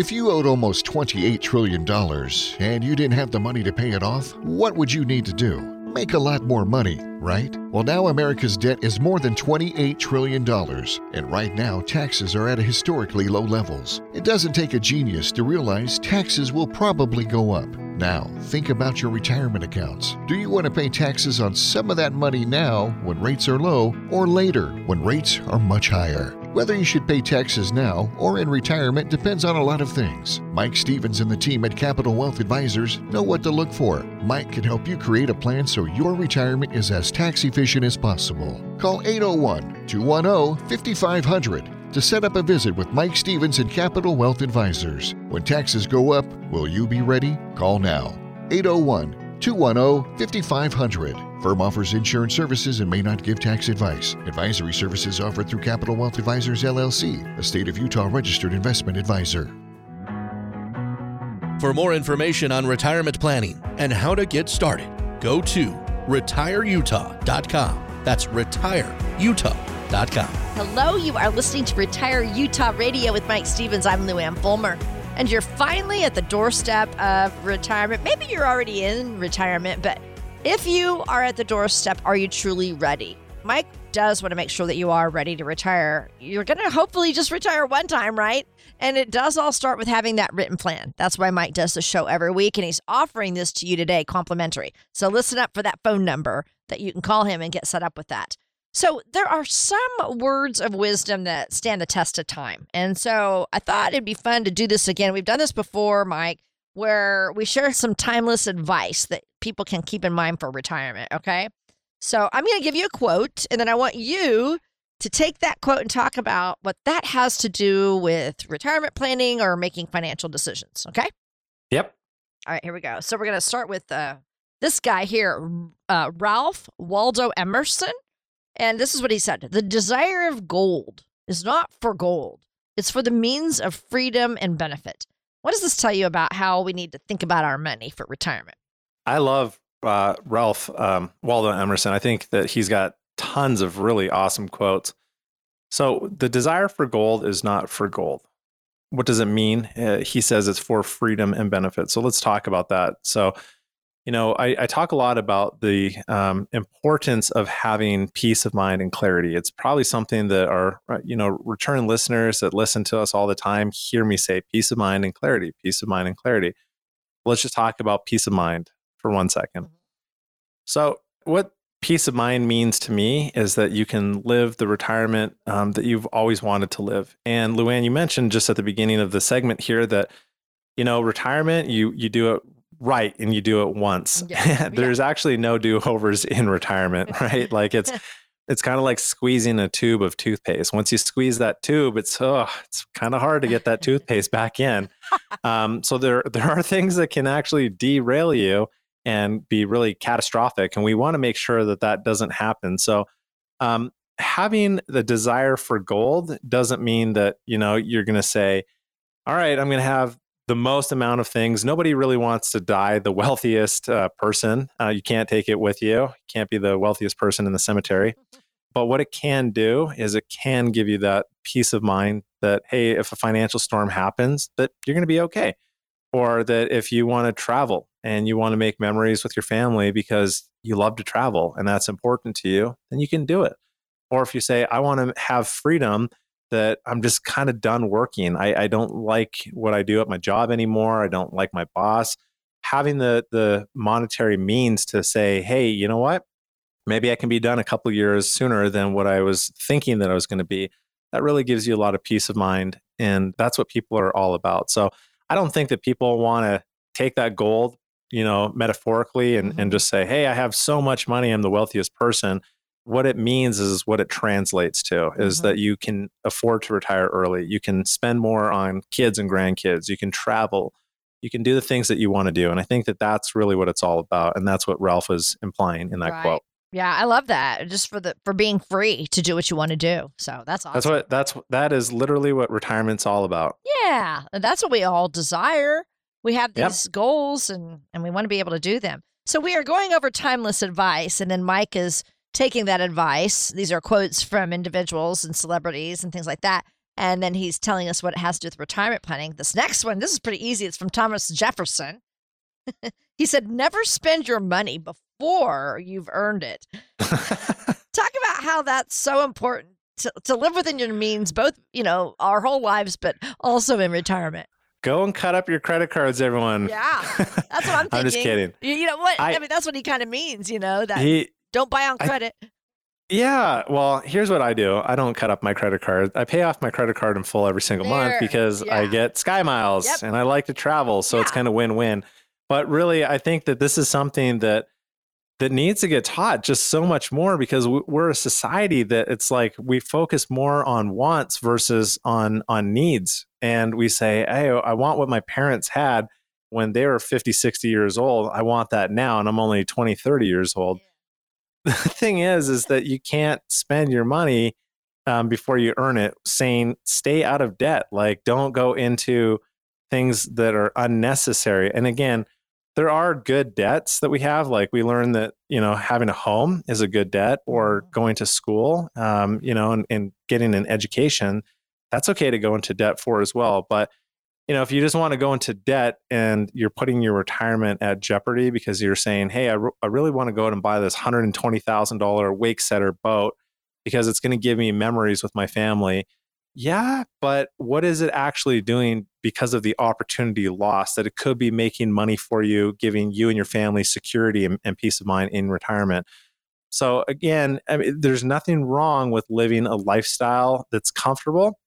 If you owed almost $28 trillion and you didn't have the money to pay it off, what would you need to do? Make a lot more money, right? Well, now America's debt is more than $28 trillion, and right now taxes are at historically low levels. It doesn't take a genius to realize taxes will probably go up. Now, think about your retirement accounts. Do you want to pay taxes on some of that money now when rates are low or later when rates are much higher? Whether you should pay taxes now or in retirement depends on a lot of things. Mike Stevens and the team at Capital Wealth Advisors know what to look for. Mike can help you create a plan so your retirement is as tax efficient as possible. Call 801 210 5500 to set up a visit with Mike Stevens and Capital Wealth Advisors. When taxes go up, will you be ready? Call now. 801 210 5500. Firm offers insurance services and may not give tax advice. Advisory services offered through Capital Wealth Advisors LLC, a state of Utah registered investment advisor. For more information on retirement planning and how to get started, go to retireutah.com. That's retireutah.com. Hello, you are listening to Retire Utah Radio with Mike Stevens. I'm Lou Ann Fulmer. And you're finally at the doorstep of retirement. Maybe you're already in retirement, but if you are at the doorstep, are you truly ready? Mike does want to make sure that you are ready to retire. You're going to hopefully just retire one time, right? And it does all start with having that written plan. That's why Mike does the show every week, and he's offering this to you today complimentary. So listen up for that phone number that you can call him and get set up with that. So there are some words of wisdom that stand the test of time. And so I thought it'd be fun to do this again. We've done this before, Mike, where we share some timeless advice that people can keep in mind for retirement. Okay. So I'm going to give you a quote, and then I want you to take that quote and talk about what that has to do with retirement planning or making financial decisions. Okay. Yep. All right, here we go. So we're going to start with uh, this guy here, uh, Ralph Waldo Emerson. And this is what he said The desire of gold is not for gold, it's for the means of freedom and benefit. What does this tell you about how we need to think about our money for retirement? I love uh, Ralph um, Waldo Emerson. I think that he's got tons of really awesome quotes. So the desire for gold is not for gold. What does it mean? Uh, he says it's for freedom and benefit. So let's talk about that. So, you know, I, I talk a lot about the um, importance of having peace of mind and clarity. It's probably something that our, uh, you know, return listeners that listen to us all the time hear me say peace of mind and clarity, peace of mind and clarity. Let's just talk about peace of mind for one second. Mhm. So, what peace of mind means to me is that you can live the retirement um, that you've always wanted to live. And Luann, you mentioned just at the beginning of the segment here that you know retirement you you do it right and you do it once. Yeah. There's actually no do-overs in retirement, right? like it's it's kind of like squeezing a tube of toothpaste. Once you squeeze that tube, it's oh, it's kind of hard to get that toothpaste back in. Um, so there there are things that can actually derail you and be really catastrophic, and we want to make sure that that doesn't happen. So um, having the desire for gold doesn't mean that you know you're going to say, "All right, I'm going to have the most amount of things." Nobody really wants to die the wealthiest uh, person. Uh, you can't take it with you. You can't be the wealthiest person in the cemetery. But what it can do is it can give you that peace of mind that hey, if a financial storm happens, that you're going to be okay. Or that if you want to travel and you want to make memories with your family because you love to travel and that's important to you, then you can do it. Or if you say, I want to have freedom that I'm just kind of done working. I, I don't like what I do at my job anymore. I don't like my boss. Having the the monetary means to say, hey, you know what? Maybe I can be done a couple years sooner than what I was thinking that I was going to be. That really gives you a lot of peace of mind. And that's what people are all about. So I don't think that people want to take that gold, you know, metaphorically and, and just say, hey, I have so much money, I'm the wealthiest person. What it means is what it translates to is Mhm. that you can afford to retire early. You can spend more on kids and grandkids. You can travel. You can do the things that you want to do. And I think that that's really what it's all about. And that's what Ralph is implying in that Right. quote. Yeah, I love that. Just for the for being free to do what you want to do. So that's awesome. That's what that's that is literally what retirement's all about. Yeah, that's what we all desire. We have Yep. these goals and and we want to be able to do them. So we are going over timeless advice and then Mike is taking that advice. These are quotes from individuals and celebrities and things like that. And then he's telling us what it has to do with retirement planning. This next one, this is pretty easy. It's from Thomas Jefferson. he said, Never spend your money before you've earned it. Talk about how that's so important to, to live within your means, both, you know, our whole lives, but also in retirement. Go and cut up your credit cards, everyone. Yeah, That's what I'm thinking. I'm just kidding. You, know what? I, I- mean, that's what he kind of means, you know, that He don't buy on I- credit. Yeah, well, here's what I do. I don't cut up my credit card. I pay off my credit card in full every single month There, because I get SkyMiles Yep. and I like to travel, so it's kind of win-win. But really, I think that this is something that that needs to get taught just so much more because we're a society that it's like we focus more on wants versus on on needs. And we say hey i want what my parents had when they were 50 60 years old. I want that now and i'm only 20 30 years old. The thing is is that you can't spend your money um, before you earn it. Saying stay out of debt. Like don't go into things that are unnecessary. And again there are good debts that we have like we learned that you know having a home is a good debt or going to school um, you know and, and getting an education that's okay to go into debt for as well. But you know if you just want to go into debt and you're putting your retirement at jeopardy because you're saying hey i, re- I really want to go out and buy this $120000 wake setter boat because it's going to give me memories with my family yeah but what is it actually doing because of the opportunity lost that it could be making money for you giving you and your family security and, and peace of mind in retirement? So again I mean, there's nothing wrong with living a lifestyle that's comfortable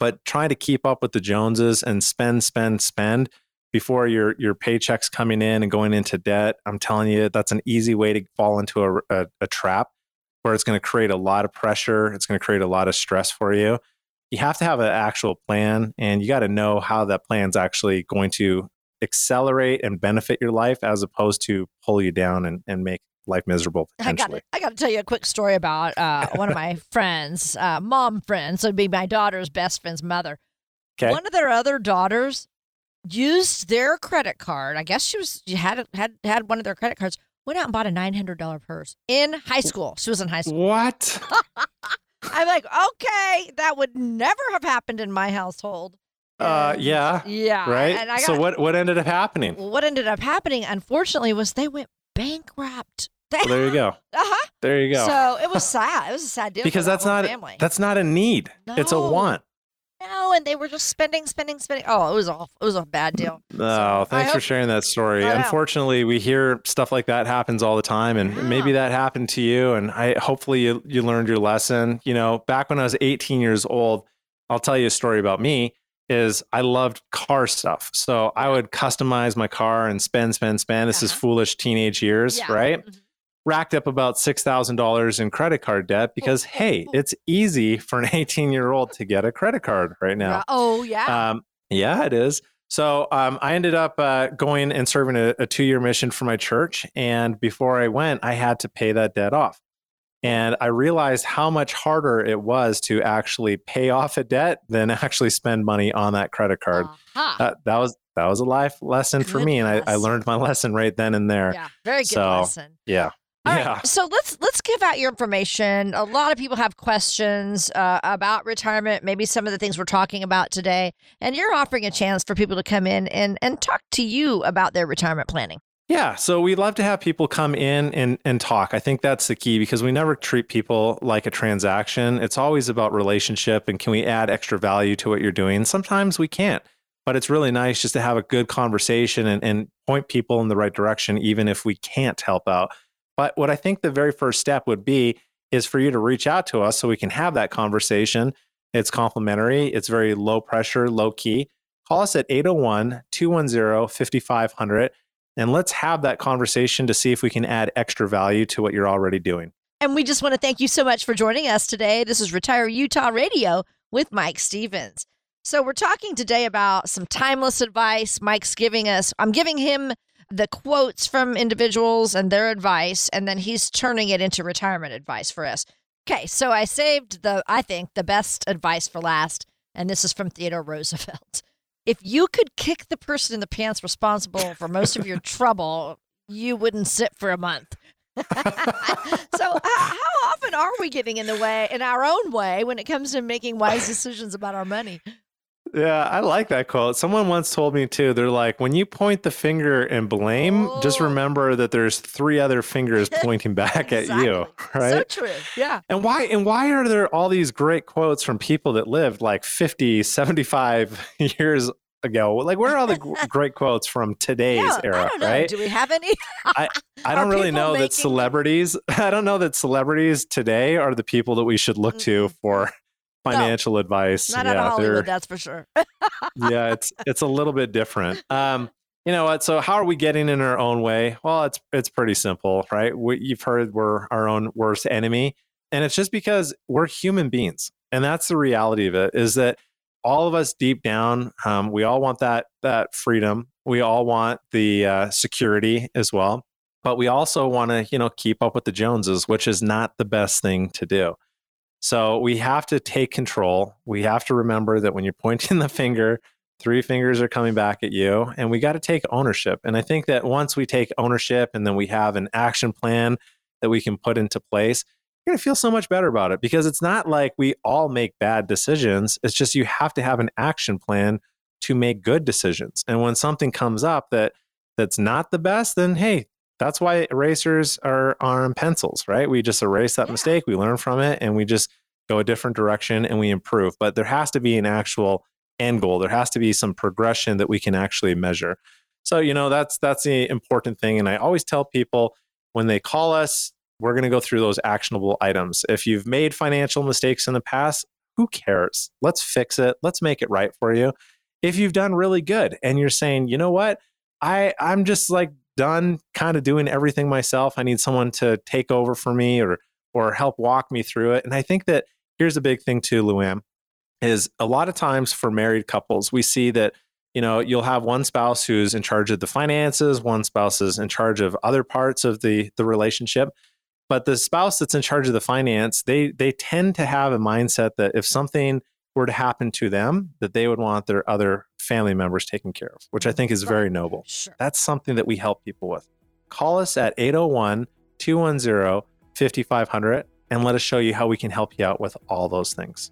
but trying to keep up with the joneses and spend spend spend before your your paychecks coming in and going into debt. I'm telling you that's an easy way to fall into a, a, a trap where it's going to create a lot of pressure. It's going to create a lot of stress for you you have to have an actual plan and you got to know how that plan's actually going to accelerate and benefit your life as opposed to pull you down and, and make life miserable I got to, I got to tell you a quick story about uh, one of my friends, uh, mom friends. So it'd be my daughter's best friend's mother. Okay. One of their other daughters used their credit card. I guess she was she had had had one of their credit cards. Went out and bought a nine hundred dollar purse in high school. She was in high school. What? I'm like, okay, that would never have happened in my household. Uh, yeah. Yeah. Right. I so what what ended up happening? Well, what ended up happening, unfortunately, was they went bankrupt. Well, there you go. uh-huh. There you go. So it was sad. It was a sad deal because that's not family. that's not a need. It's a want. No, and they were just spending, spending, spending. Oh, it was awful. It was a bad deal. Oh, I thanks for hope- sharing that story. Know. Unfortunately, we hear stuff like that happens all the time, and Yeah. maybe that happened to you. And I hopefully you you learned your lesson. You know, back when I was 18 years old, I'll tell you a story about me. Is I loved car stuff, so I would customize my car and spend, spend, spend. This is Uh-huh. foolish teenage years, Yeah. right? Mhm. Racked up about six thousand dollars in credit card debt because hey, it's easy for an 18 year old to get a credit card right now. Yeah. Oh, yeah. Um, yeah, it is. So um, I ended up uh, going and serving a, a two year mission for my church. And before I went, I had to pay that debt off. And I realized how much harder it was to actually pay off a debt than actually spend money on that credit card. Uh-huh. That, that was that was a life lesson for Good me, and I, I learned my lesson right then and there. yeah. Very good so, lesson. Yeah, All right, yeah. So let's let's give out your information. A lot of people have questions uh, about retirement, maybe some of the things we're talking about today, and you're offering a chance for people to come in and and talk to you about their retirement planning. Yeah, so we love to have people come in and, and talk. I think that's the key because we never treat people like a transaction. It's always about relationship and can we add extra value to what you're doing? Sometimes we can't, but it's really nice just to have a good conversation and, and point people in the right direction, even if we can't help out. But what I think the very first step would be is for you to reach out to us so we can have that conversation. It's complimentary, it's very low pressure, low key. Call us at 801 210 5500 and let's have that conversation to see if we can add extra value to what you're already doing. And we just want to thank you so much for joining us today. This is Retire Utah Radio with Mike Stevens. So we're talking today about some timeless advice. Mike's giving us, I'm giving him the quotes from individuals and their advice, and then he's turning it into retirement advice for us. Okay, so I saved the, I think, the best advice for last, and this is from Theodore Roosevelt. If you could kick the person in the pants responsible for most of your trouble, you wouldn't sit for a month. so how, how often are we getting in the way in our own way when it comes to making wise decisions about our money Yeah, I like that quote. Someone once told me too, they're like, when you point the finger and blame, just Oh. remember that there's three other fingers pointing back at you, right? so true yeah And why and why are there all these great quotes from people that lived like 50, 75 years ago? Like where are all the great quotes from today's yeah, era, i right? do we have any I Are don't really know making- that celebrities I don't know that celebrities today are the people that we should look to Mm-mm. for financial advice. not of hollywood that's for sure yeah, it's it's a little bit different. Um, you know what? So how are we getting in our own way? Well, it's it's pretty simple, right? We, you've heard we're our own worst enemy, and it's just because we're human beings, and that's the reality of it. Is that all of us deep down, um, we all want that that freedom. We all want the uh, security as well, but we also want to, you know, keep up with the Joneses, which is not the best thing to do. So we have to take control. We have to remember that when you're pointing the finger, three fingers are coming back at you, and we got to take ownership. And I think that once we take ownership and then we have an action plan that we can put into place, you're going to feel so much better about it because it's not like we all make bad decisions. It's just you have to have an action plan to make good decisions. And when something comes up that that's not the best, then hey, that's why erasers are on pencils, right? We just erase that Yeah. mistake, we learn from it, and we just go a different direction and we improve. But there has to be an actual end goal. There has to be some progression that we can actually measure. So, you know, that's that's the important thing. And I always tell people when they call us, we're going to go through those actionable items. If you've made financial mistakes in the past, who cares? Let's fix it. Let's make it right for you. If you've done really good and you're saying, you know what, I I'm just like done kind of doing everything myself. I need someone to take over for me or or help walk me through it. And I think that here's a big thing too, Luann, is a lot of times for married couples, we see that you know you'll have one spouse who's in charge of the finances, one spouse is in charge of other parts of the the relationship. But the spouse that's in charge of the finance, they they tend to have a mindset that if something were to happen to them, that they would want their other family members taken care of, which I think is very noble. sure That's something that we help people with. Call us at 801 210 5500 and let us show you how we can help you out with all those things.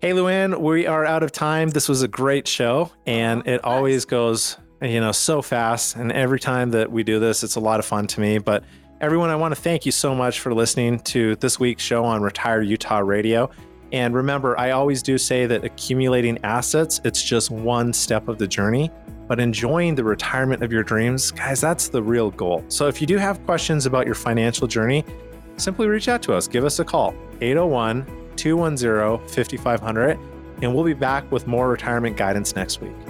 Hey, Luann, we are out of time. This was a great show, and uh-huh. it always goes, you know, so fast. And every time that we do this, it's a lot of fun to me. But everyone, I want to thank you so much for listening to this week's show on Retired Utah Radio. And remember, I always do say that accumulating assets, it's just one step of the journey, but enjoying the retirement of your dreams, guys, that's the real goal. So if you do have questions about your financial journey, simply reach out to us. Give us a call, 801 210 5500, and we'll be back with more retirement guidance next week.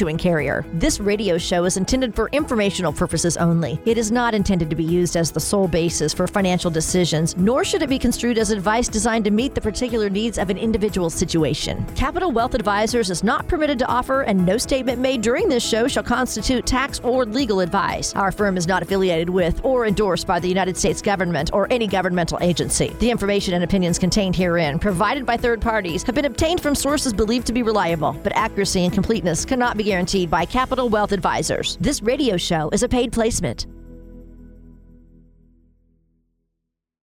issuing carrier. This radio show is intended for informational purposes only. It is not intended to be used as the sole basis for financial decisions, nor should it be construed as advice designed to meet the particular needs of an individual situation. Capital Wealth Advisors is not permitted to offer, and no statement made during this show shall constitute tax or legal advice. Our firm is not affiliated with or endorsed by the United States government or any governmental agency. The information and opinions contained herein, provided by third parties, have been obtained from sources believed to be reliable, but accuracy and completeness cannot be guaranteed by Capital Wealth Advisors. This radio show is a paid placement.